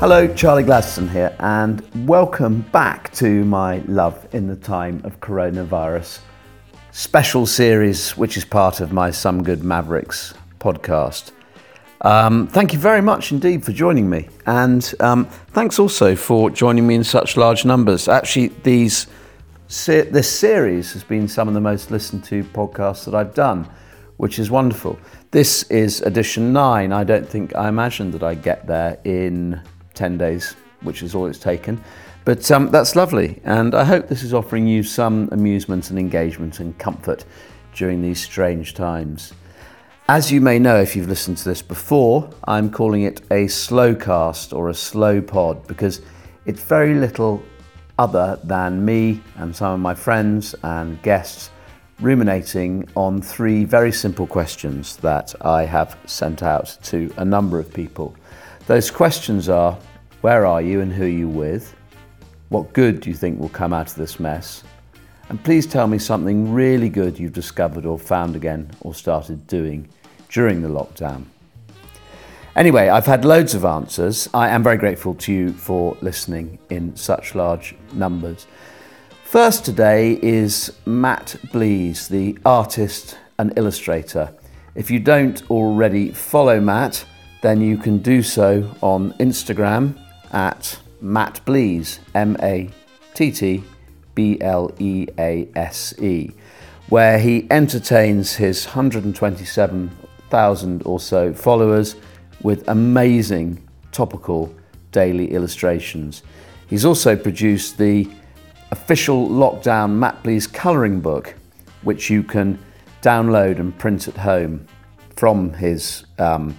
Hello, Charlie Gladstone here, and welcome back to my Love in the Time of Coronavirus special series, which is part of my Some Good Mavericks podcast. Um, thank you very much indeed for joining me, and um, thanks also for joining me in such large numbers. Actually, these this series has been some of the most listened to podcasts that I've done, which is wonderful. This is edition nine. I don't think I imagined that I'd get there in 10 days, which is all it's taken. But um, that's lovely, and I hope this is offering you some amusement and engagement and comfort during these strange times. As you may know if you've listened to this before, I'm calling it a slow cast or a slow pod because it's very little other than me and some of my friends and guests ruminating on three very simple questions that I have sent out to a number of people. Those questions are where are you and who are you with? What good do you think will come out of this mess? And please tell me something really good you've discovered or found again or started doing during the lockdown. Anyway, I've had loads of answers. I am very grateful to you for listening in such large numbers. First today is Matt Blease, the artist and illustrator. If you don't already follow Matt, then you can do so on Instagram at Matt Blease, M A T T B L E A S E, where he entertains his 127,000 or so followers with amazing topical daily illustrations. He's also produced the official lockdown Matt Blease colouring book, which you can download and print at home from his um,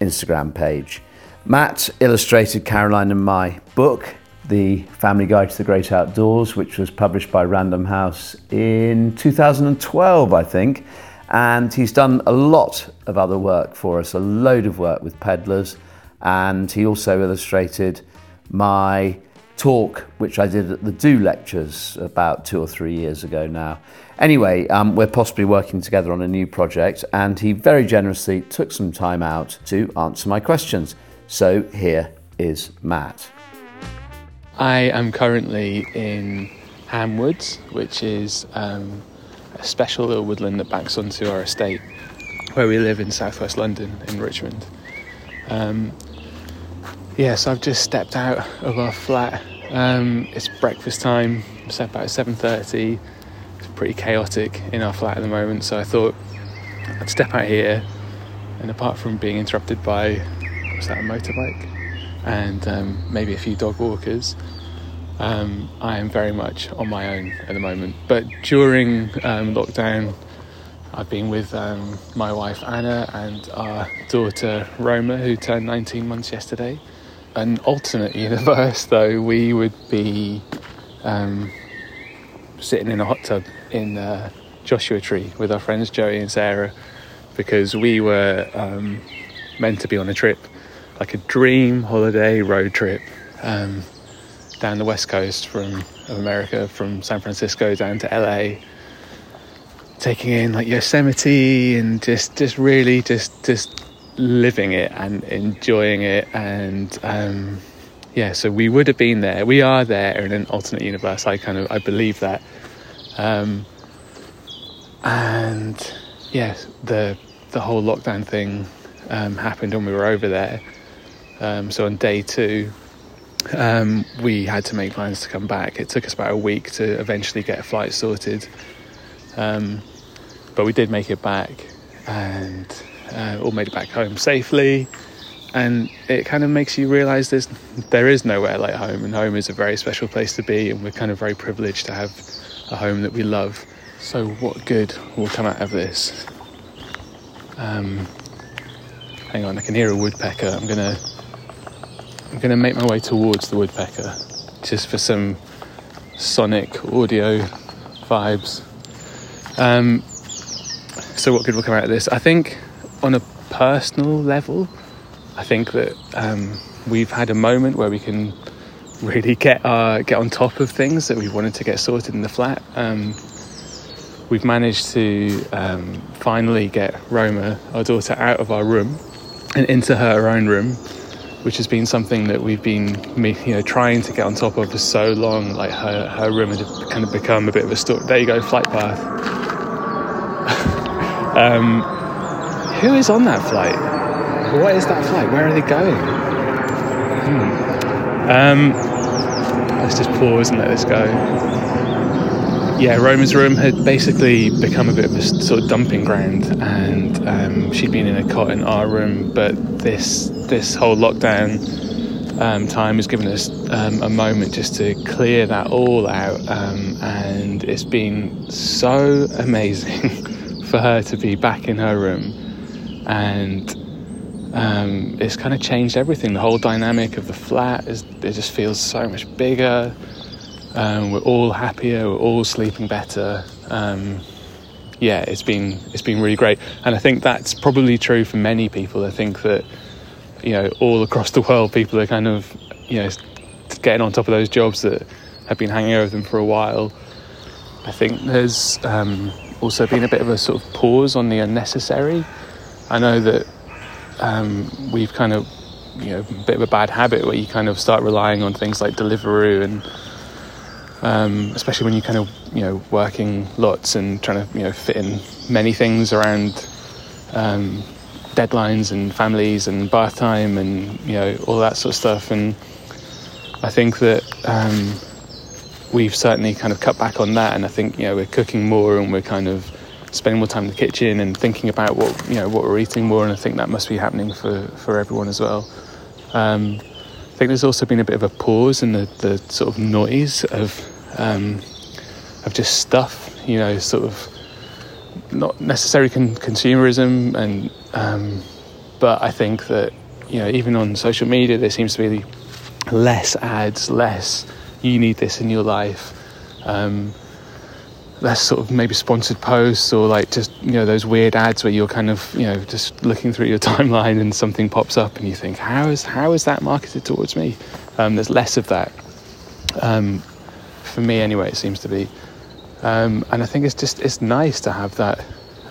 Instagram page. Matt illustrated Caroline and my book, The Family Guide to the Great Outdoors, which was published by Random House in 2012, I think. And he's done a lot of other work for us, a load of work with Pedlars. And he also illustrated my talk, which I did at the Do Lectures about two or three years ago now. Anyway, um, we're possibly working together on a new project, and he very generously took some time out to answer my questions. So here is Matt. I am currently in Ham Woods, which is um, a special little woodland that backs onto our estate where we live in southwest London in Richmond. Um, yes, yeah, so I've just stepped out of our flat. Um, it's breakfast time. It's about 7:30. It's pretty chaotic in our flat at the moment, so I thought I'd step out here. And apart from being interrupted by was that a motorbike and um, maybe a few dog walkers. Um, I am very much on my own at the moment. But during um, lockdown, I've been with um, my wife Anna and our daughter Roma, who turned 19 months yesterday. An alternate universe, though, we would be um, sitting in a hot tub in uh, Joshua Tree with our friends Joey and Sarah because we were um, meant to be on a trip like a dream holiday road trip um, down the west coast from of America, from San Francisco down to LA, taking in like Yosemite and just just really just just living it and enjoying it and um, yeah so we would have been there. We are there in an alternate universe. I kind of i believe that um, and yes the the whole lockdown thing um, happened when we were over there um, so on day two, um, we had to make plans to come back. It took us about a week to eventually get a flight sorted, um, but we did make it back and uh, all made it back home safely. And it kind of makes you realise there's there is nowhere like home, and home is a very special place to be, and we're kind of very privileged to have a home that we love. So, what good will come out of this? Um, hang on, I can hear a woodpecker. I'm gonna I'm to make my way towards the woodpecker just for some sonic audio vibes. Um, so, what good will come out of this? I think, on a personal level, I think that um, we've had a moment where we can really get our, get on top of things that we wanted to get sorted in the flat. Um, we've managed to um, finally get Roma, our daughter, out of our room and into her own room which has been something that we've been, you know, trying to get on top of for so long. Like her, her room had kind of become a bit of a story. There you go, flight path. um, who is on that flight? What is that flight? Where are they going? Hmm. Um, let's just pause and let this go. Yeah, Roma's room had basically become a bit of a sort of dumping ground, and um, she'd been in a cot in our room, but this this whole lockdown um, time has given us um, a moment just to clear that all out, um, and it's been so amazing for her to be back in her room, and um, it's kind of changed everything. The whole dynamic of the flat is it just feels so much bigger. Um, we're all happier. We're all sleeping better. Um, yeah, it's been it's been really great, and I think that's probably true for many people. I think that you know, all across the world, people are kind of, you know, getting on top of those jobs that have been hanging over them for a while. I think there's um, also been a bit of a sort of pause on the unnecessary. I know that um, we've kind of, you know, a bit of a bad habit where you kind of start relying on things like Deliveroo and um, especially when you're kind of, you know, working lots and trying to, you know, fit in many things around um, deadlines and families and bath time and you know all that sort of stuff. And I think that um, we've certainly kind of cut back on that. And I think you know we're cooking more and we're kind of spending more time in the kitchen and thinking about what you know what we're eating more. And I think that must be happening for for everyone as well. Um, I think there's also been a bit of a pause in the, the sort of noise of um, of just stuff, you know, sort of not necessarily con- consumerism and um, but I think that you know even on social media there seems to be less ads, less you need this in your life, um, less sort of maybe sponsored posts or like just you know those weird ads where you're kind of you know just looking through your timeline and something pops up and you think how is how is that marketed towards me? Um, there's less of that. Um, for me anyway, it seems to be. Um, and I think it's just it's nice to have that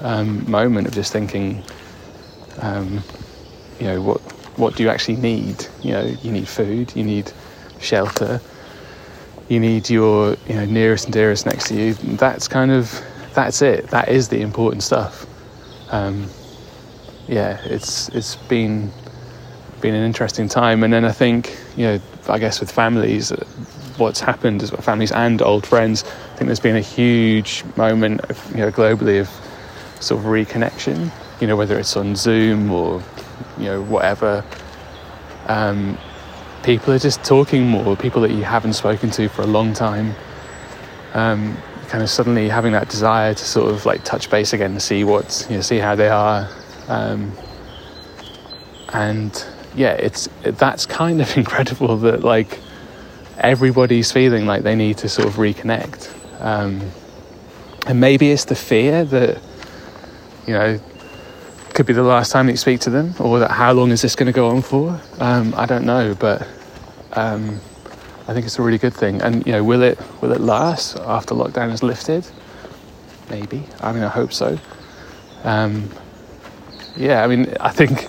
um, moment of just thinking, um, you know, what what do you actually need? You know, you need food, you need shelter, you need your you know nearest and dearest next to you. That's kind of that's it. That is the important stuff. Um, yeah, it's it's been been an interesting time, and then I think you know, I guess with families, uh, what's happened is with families and old friends. I think there's been a huge moment, of, you know, globally of sort of reconnection you know, whether it's on Zoom or, you know, whatever. Um, people are just talking more, people that you haven't spoken to for a long time. Um, kind of suddenly having that desire to sort of like touch base again and see what, you know, see how they are. Um, and yeah, it's that's kind of incredible that like everybody's feeling like they need to sort of reconnect. Um, and maybe it's the fear that, you know, could be the last time that you speak to them, or that how long is this going to go on for? Um, I don't know, but um, I think it's a really good thing. And you know, will it will it last after lockdown is lifted? Maybe. I mean, I hope so. Um, yeah, I mean, I think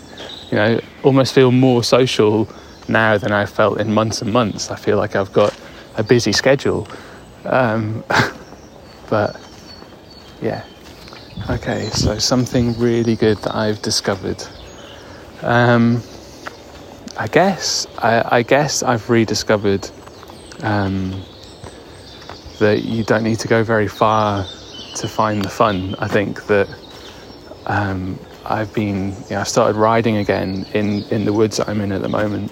you know, almost feel more social now than I felt in months and months. I feel like I've got a busy schedule, um, but yeah, Okay, so something really good that I've discovered. Um, I guess I, I, guess I've rediscovered um, that you don't need to go very far to find the fun. I think that um, I've been, you know, I started riding again in in the woods that I'm in at the moment,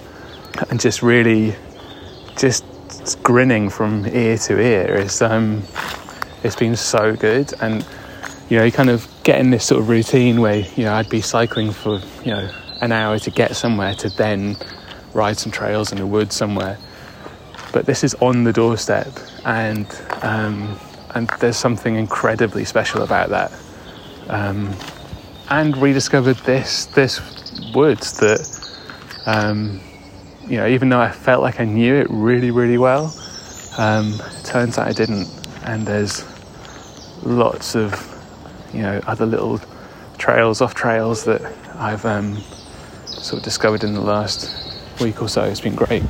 and just really, just grinning from ear to ear. It's um, it's been so good and you know, you kind of get in this sort of routine where, you know, I'd be cycling for, you know, an hour to get somewhere to then ride some trails in the woods somewhere. But this is on the doorstep, and um, and there's something incredibly special about that. Um, and rediscovered this this woods that, um, you know, even though I felt like I knew it really really well, um, turns out I didn't. And there's lots of you know other little trails off trails that I've um, sort of discovered in the last week or so. It's been great.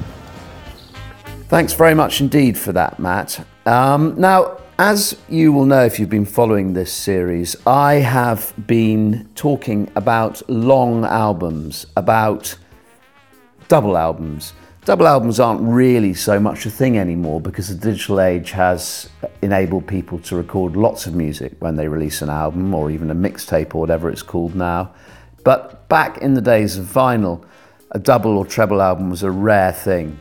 Thanks very much indeed for that, Matt. Um, now, as you will know if you've been following this series, I have been talking about long albums, about double albums. Double albums aren't really so much a thing anymore because the digital age has enabled people to record lots of music when they release an album or even a mixtape or whatever it's called now. But back in the days of vinyl, a double or treble album was a rare thing.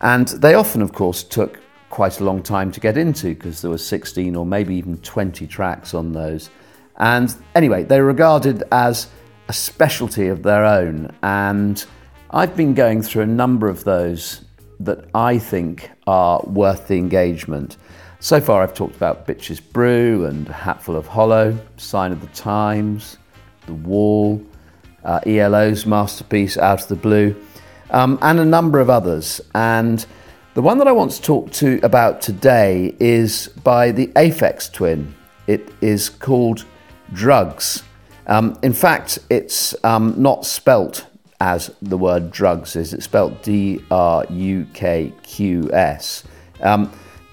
And they often, of course, took quite a long time to get into because there were 16 or maybe even 20 tracks on those. And anyway, they were regarded as a specialty of their own. And I've been going through a number of those that I think are worth the engagement. So far, I've talked about Bitches Brew and Hatful of Hollow, Sign of the Times, The Wall, uh, ELO's masterpiece Out of the Blue, um, and a number of others. And the one that I want to talk to about today is by the Aphex Twin. It is called Drukqs. Um, in fact, it's um, not spelt as the word drugs is. It's spelt D R U K Q S. Um,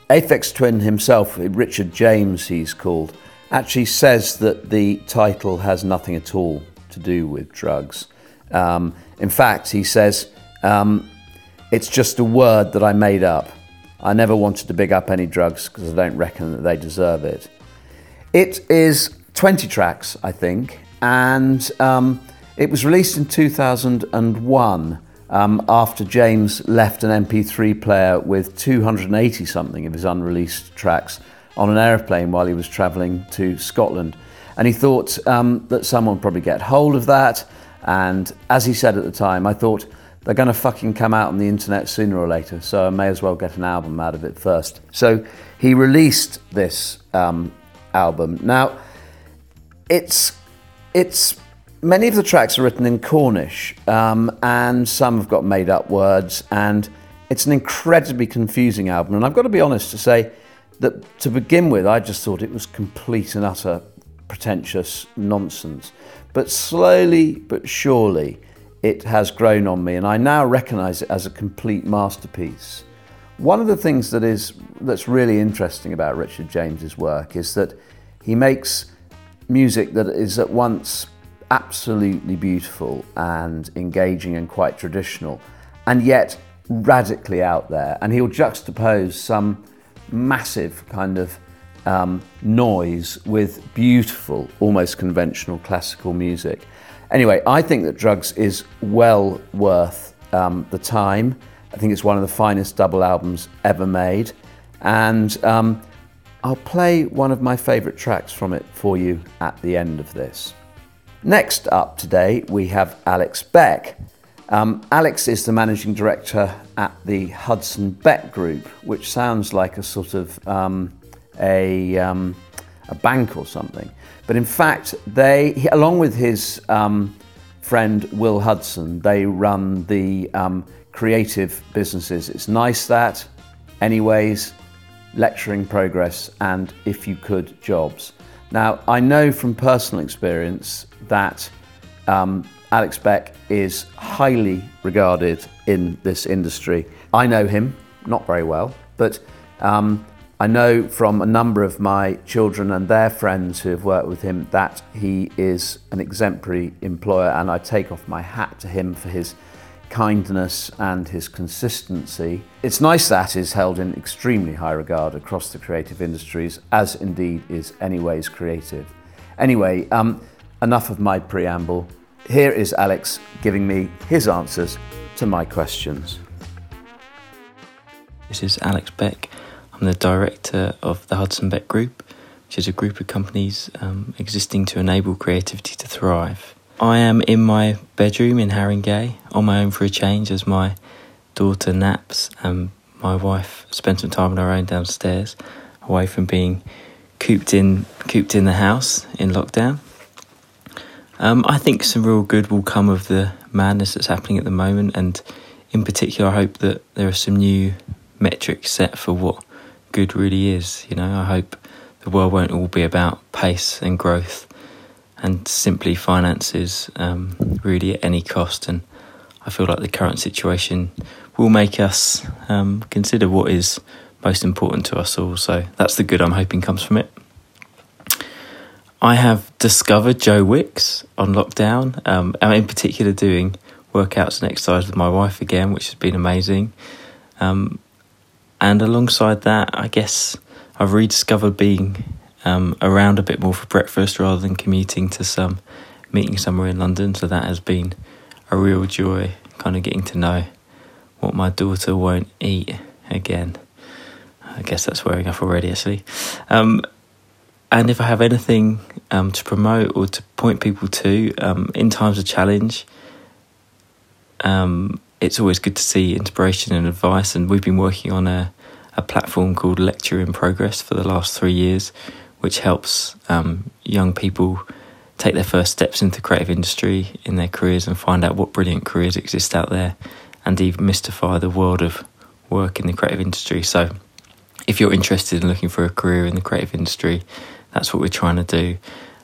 Aphex Twin himself, Richard James, he's called, actually says that the title has nothing at all to do with drugs. Um, in fact, he says, um, it's just a word that I made up. I never wanted to big up any drugs because I don't reckon that they deserve it. It is 20 tracks, I think, and um, it was released in 2001 um, after James left an MP3 player with 280 something of his unreleased tracks on an aeroplane while he was travelling to Scotland. And he thought um, that someone would probably get hold of that. And as he said at the time, I thought they're going to fucking come out on the internet sooner or later, so I may as well get an album out of it first. So he released this um, album. Now, it's it's many of the tracks are written in Cornish, um, and some have got made up words, and it's an incredibly confusing album. And I've got to be honest to say that to begin with, I just thought it was complete and utter pretentious nonsense. But slowly but surely, it has grown on me, and I now recognise it as a complete masterpiece. One of the things that is that's really interesting about Richard James's work is that he makes music that is at once absolutely beautiful and engaging and quite traditional, and yet radically out there. And he'll juxtapose some massive kind of um, noise with beautiful, almost conventional classical music. Anyway, I think that Drukqs is well worth um, the time. I think it's one of the finest double albums ever made. And um, I'll play one of my favourite tracks from it for you at the end of this. Next up today, we have Alex Beck. Um, Alex is the managing director at the Hudson Beck Group, which sounds like a sort of um, a, um, a bank or something. But in fact, they, he, along with his um, friend Will Hudson, they run the um, creative businesses. It's nice that, anyways, Lecture in Progress, and if you could, jobs. Now, I know from personal experience that um, Alex Beck is highly regarded in this industry. I know him, not very well, but um, I know from a number of my children and their friends who have worked with him that he is an exemplary employer, and I take off my hat to him for his kindness and his consistency. It's nice that is held in extremely high regard across the creative industries, as indeed is Anyways Creative. Anyway, um, enough of my preamble. Here is Alex giving me his answers to my questions. This is Alex Beck. I'm the director of the Hudson Beck Group, which is a group of companies um, existing to enable creativity to thrive. I am in my bedroom in Haringey on my own for a change as my daughter naps and my wife spends some time on her own downstairs, away from being cooped in cooped in the house in lockdown. Um, I think some real good will come of the madness that's happening at the moment, and in particular, I hope that there are some new metrics set for what good really is. You know, I hope the world won't all be about pace and growth and simply finances um, really at any cost. And I feel like the current situation will make us um, consider what is most important to us all. So that's the good I'm hoping comes from it. I have discovered Joe Wicks on lockdown. Um, I'm in particular doing workouts and exercise with my wife again, which has been amazing. Um, and alongside that, I guess I've rediscovered being um, around a bit more for breakfast rather than commuting to some meeting somewhere in London. So that has been a real joy, kind of getting to know what my daughter won't eat again. I guess that's wearing off already, actually. Um, and if I have anything um, to promote or to point people to um, in times of challenge, um, it's always good to see inspiration and advice. And we've been working on a, a platform called Lecture in Progress for the last three years, which helps um, young people take their first steps into creative industry in their careers and find out what brilliant careers exist out there and even mystify the world of work in the creative industry. So, if you're interested in looking for a career in the creative industry, that's what we're trying to do.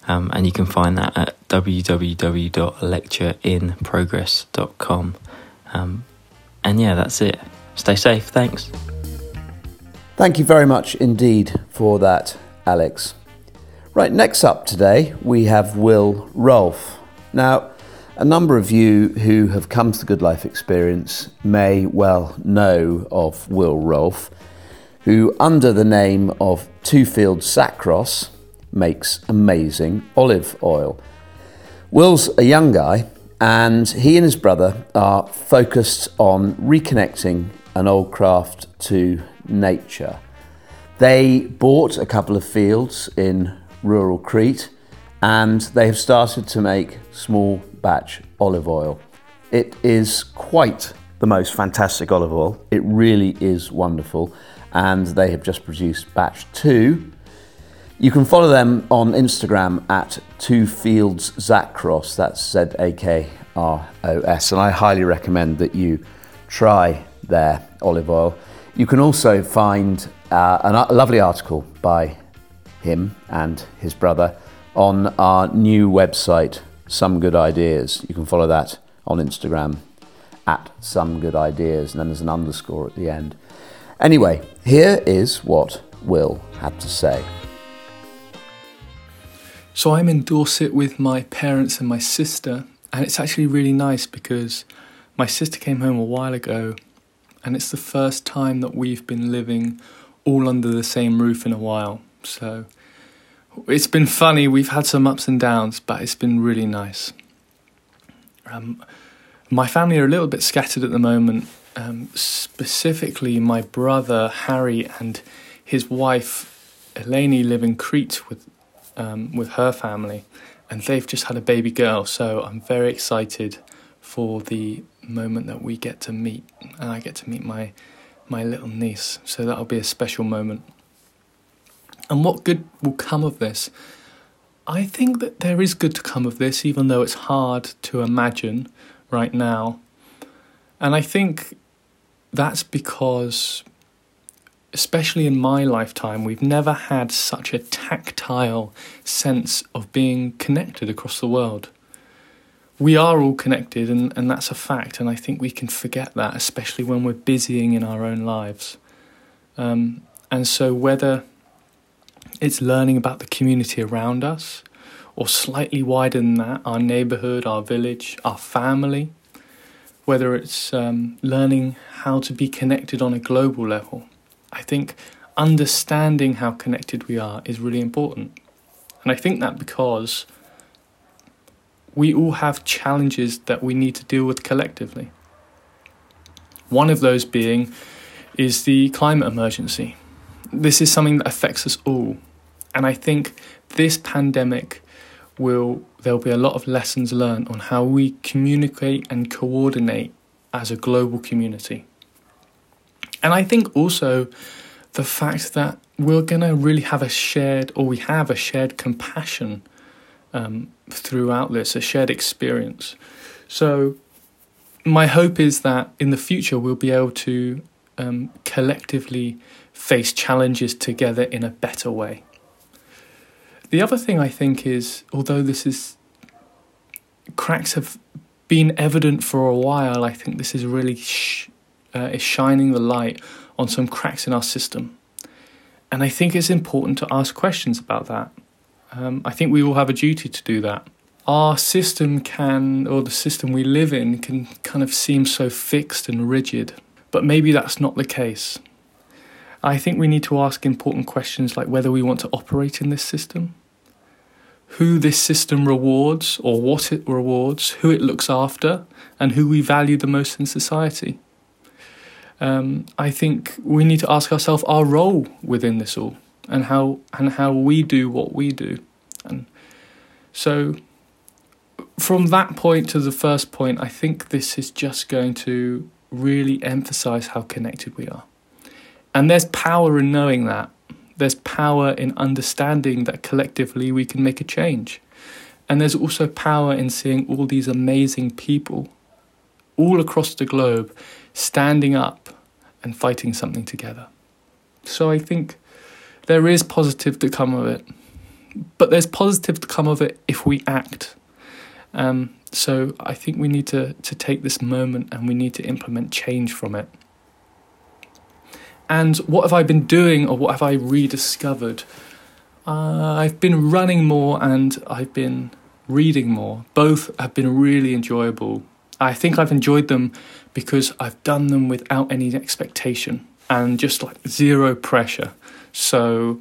Um, and you can find that at www.lectureinprogress.com. Um, and yeah, that's it. Stay safe. Thanks. Thank you very much indeed for that, Alex. Right, next up today we have Will Rolfe. Now, a number of you who have come to the Good Life experience may well know of Will Rolfe, who, under the name of Two Fields Zakros, makes amazing olive oil. Will's a young guy, and he and his brother are focused on reconnecting an old craft to nature. They bought a couple of fields in rural Crete, and they have started to make small batch olive oil. It is quite the most fantastic olive oil. It really is wonderful, and they have just produced batch two. You can follow them on Instagram at Two Fields Zakros. That's Z A K R O S, and I highly recommend that you try their olive oil. You can also find uh, a lovely article by him and his brother on our new website, Some Good Ideas. You can follow that on Instagram at Some Good Ideas, and then there's an underscore at the end. Anyway, here is what Will had to say. So I'm in Dorset with my parents and my sister, and it's actually really nice because my sister came home a while ago, and it's the first time that we've been living all under the same roof in a while. So it's been funny. We've had some ups and downs, but it's been really nice. Um, my family are a little bit scattered at the moment. Um, specifically, my brother Harry and his wife Eleni live in Crete with um, with her family, and they've just had a baby girl. So I'm very excited for the moment that we get to meet, and I get to meet my my little niece. So that'll be a special moment. And what good will come of this? I think that there is good to come of this, even though it's hard to imagine right now. And I think that's because, especially in my lifetime, we've never had such a tactile sense of being connected across the world. We are all connected, and, and that's a fact, and I think we can forget that, especially when we're busying in our own lives. Um, and so, whether it's learning about the community around us, or slightly wider than that, our neighborhood, our village, our family. Whether it's um, learning how to be connected on a global level. I think understanding how connected we are is really important. And I think that because we all have challenges that we need to deal with collectively. One of those being is the climate emergency. This is something that affects us all. And I think this pandemic will there'll be a lot of lessons learned on how we communicate and coordinate as a global community. And I think also the fact that we're going to really have a shared, or we have a shared compassion um, throughout this, a shared experience. So, my hope is that in the future we'll be able to um, collectively face challenges together in a better way. The other thing I think is, although this is cracks have been evident for a while, I think this is really sh- uh, is shining the light on some cracks in our system. And I think it's important to ask questions about that. Um, I think we all have a duty to do that. Our system can, or the system we live in, can kind of seem so fixed and rigid, but maybe that's not the case. I think we need to ask important questions like whether we want to operate in this system, who this system rewards or what it rewards, who it looks after, and who we value the most in society. Um, I think we need to ask ourselves our role within this all and how and how we do what we do. And so from that point to the first point, I think this is just going to really emphasize how connected we are. And there's power in knowing that. There's power in understanding that collectively we can make a change. And there's also power in seeing all these amazing people all across the globe standing up and fighting something together. So I think there is positive to come of it. But there's positive to come of it if we act. Um, so I think we need to, to take this moment and we need to implement change from it. And what have I been doing or what have I rediscovered? Uh, I've been running more and I've been reading more. Both have been really enjoyable. I think I've enjoyed them because I've done them without any expectation and just like zero pressure. So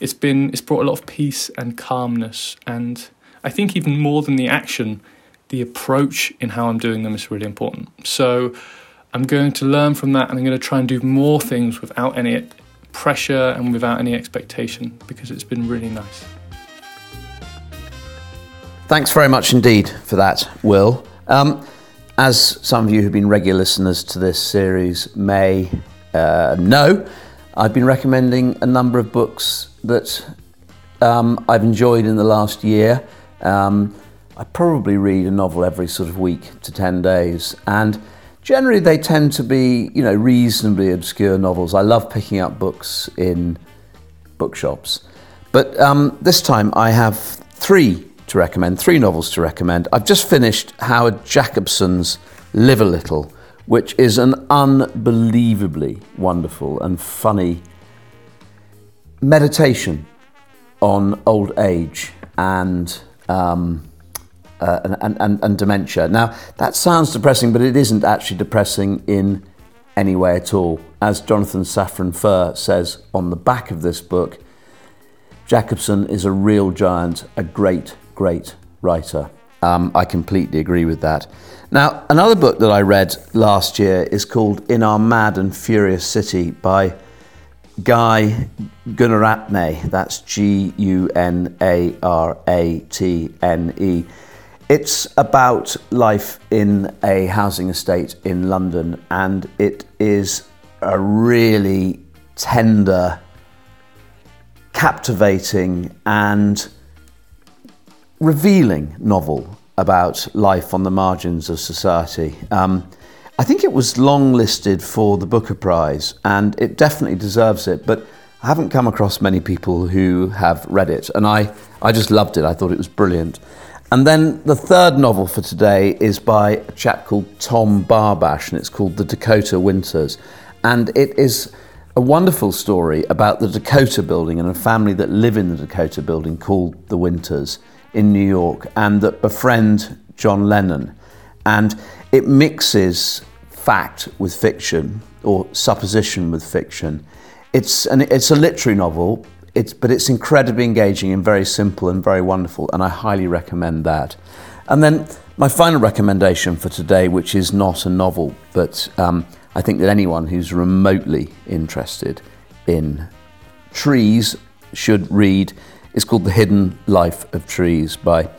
it's been it's brought a lot of peace and calmness and I think even more than the action, the approach in how I'm doing them is really important. So I'm going to learn from that and I'm going to try and do more things without any pressure and without any expectation because it's been really nice. Thanks very much indeed for that, Will. Um, as some of you who've been regular listeners to this series may uh, know, I've been recommending a number of books that um, I've enjoyed in the last year. Um, I probably read a novel every sort of week to 10 days, and generally they tend to be, you know, reasonably obscure novels. I love picking up books in bookshops. But um, this time I have three to recommend, three novels to recommend. I've just finished Howard Jacobson's Live a Little, which is an unbelievably wonderful and funny meditation on old age and um, uh, and, and, and, dementia. Now, that sounds depressing, but it isn't actually depressing in any way at all. As Jonathan Safran Foer says on the back of this book, Jacobson is a real giant, a great, great writer. Um, I completely agree with that. Now, another book that I read last year is called In Our Mad and Furious City by Guy Gunaratne. That's G U N A R A T N E. It's about life in a housing estate in London, and it is a really tender, captivating, and revealing novel about life on the margins of society. Um, I think it was long listed for the Booker Prize, and it definitely deserves it. But I haven't come across many people who have read it, and I, I just loved it. I thought it was brilliant. And then the third novel for today is by a chap called Tom Barbash, and it's called The Dakota Winters. And it is a wonderful story about the Dakota building and a family that live in the Dakota building called the Winters in New York and that befriend John Lennon. And it mixes fact with fiction or supposition with fiction. It's, an, it's a literary novel, it's, but it's incredibly engaging and very simple and very wonderful, and I highly recommend that. And then my final recommendation for today, which is not a novel, but um, I think that anyone who's remotely interested in trees should read, is called The Hidden Life of Trees by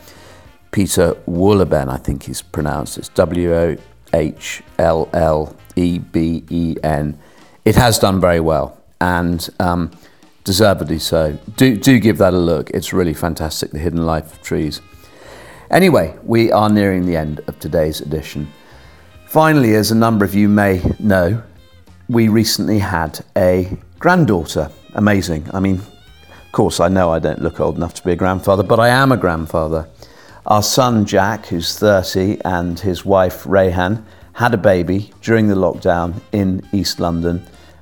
Peter Wohlleben, I think he's pronounced. It's W O H L L E B E N. It has done very well and um, deservedly so. Do, do give that a look. It's really fantastic, The Hidden Life of Trees. Anyway, we are nearing the end of today's edition. Finally, as a number of you may know, we recently had a granddaughter. Amazing. I mean, course, I know I don't look old enough to be a grandfather, but I am a grandfather. Our son Jack, who's 30, and his wife Rayhan had a baby during the lockdown in East London,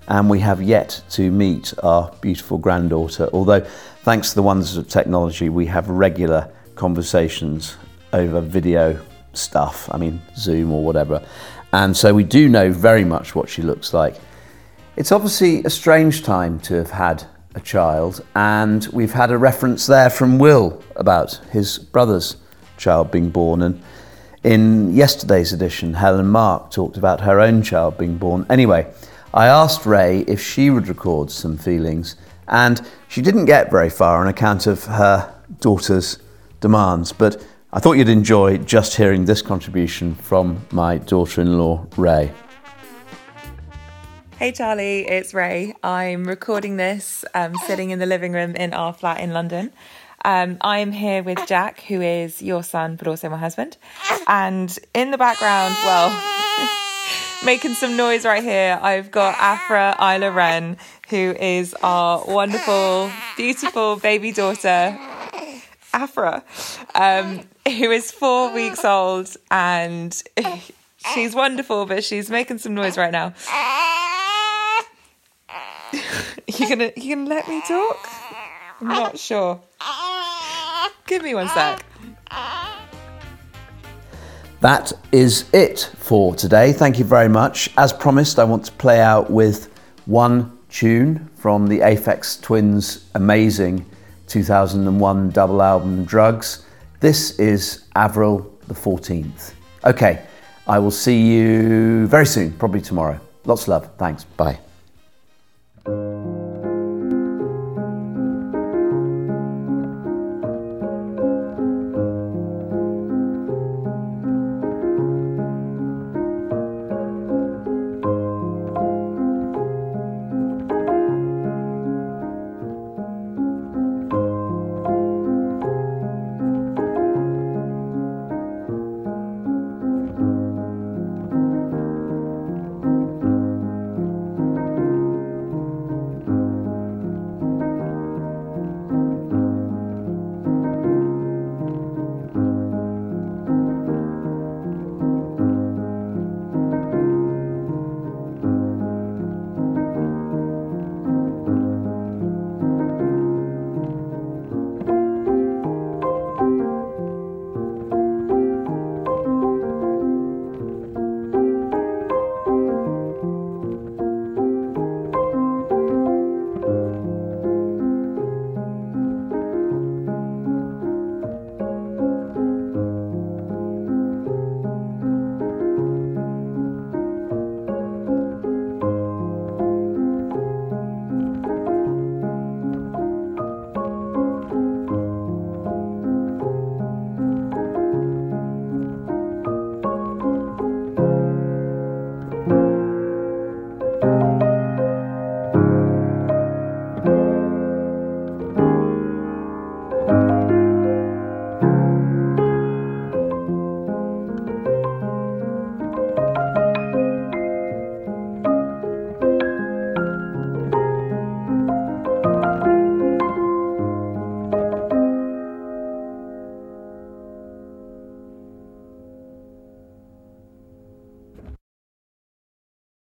and we have yet to meet our beautiful granddaughter. Although, thanks to the wonders of technology, we have regular conversations over video stuff, I mean, Zoom or whatever. And so we do know very much what she looks like. It's obviously a strange time to have had a child, and we've had a reference there from Will about his brother's child being born. And in yesterday's edition, Helen Mark talked about her own child being born. Anyway, I asked Ray if she would record some feelings, and she didn't get very far on account of her daughter's demands. But I thought you'd enjoy just hearing this contribution from my daughter in law, Ray. Hey Charlie, it's Ray. I'm recording this um, sitting in the living room in our flat in London. Um, I am here with Jack, who is your son, but also my husband. And in the background, well, making some noise right here, I've got Afra Isla Wren, who is our wonderful, beautiful baby daughter, Afra, um, who is four weeks old and she's wonderful, but she's making some noise right now. You gonna you gonna let me talk? I'm not sure. Give me one sec. That is it for today. Thank you very much. As promised, I want to play out with one tune from the Aphex Twins' amazing 2001 double album Drukqs. This is Avril the 14th. Okay, I will see you very soon, probably tomorrow. Lots of love. Thanks. Bye.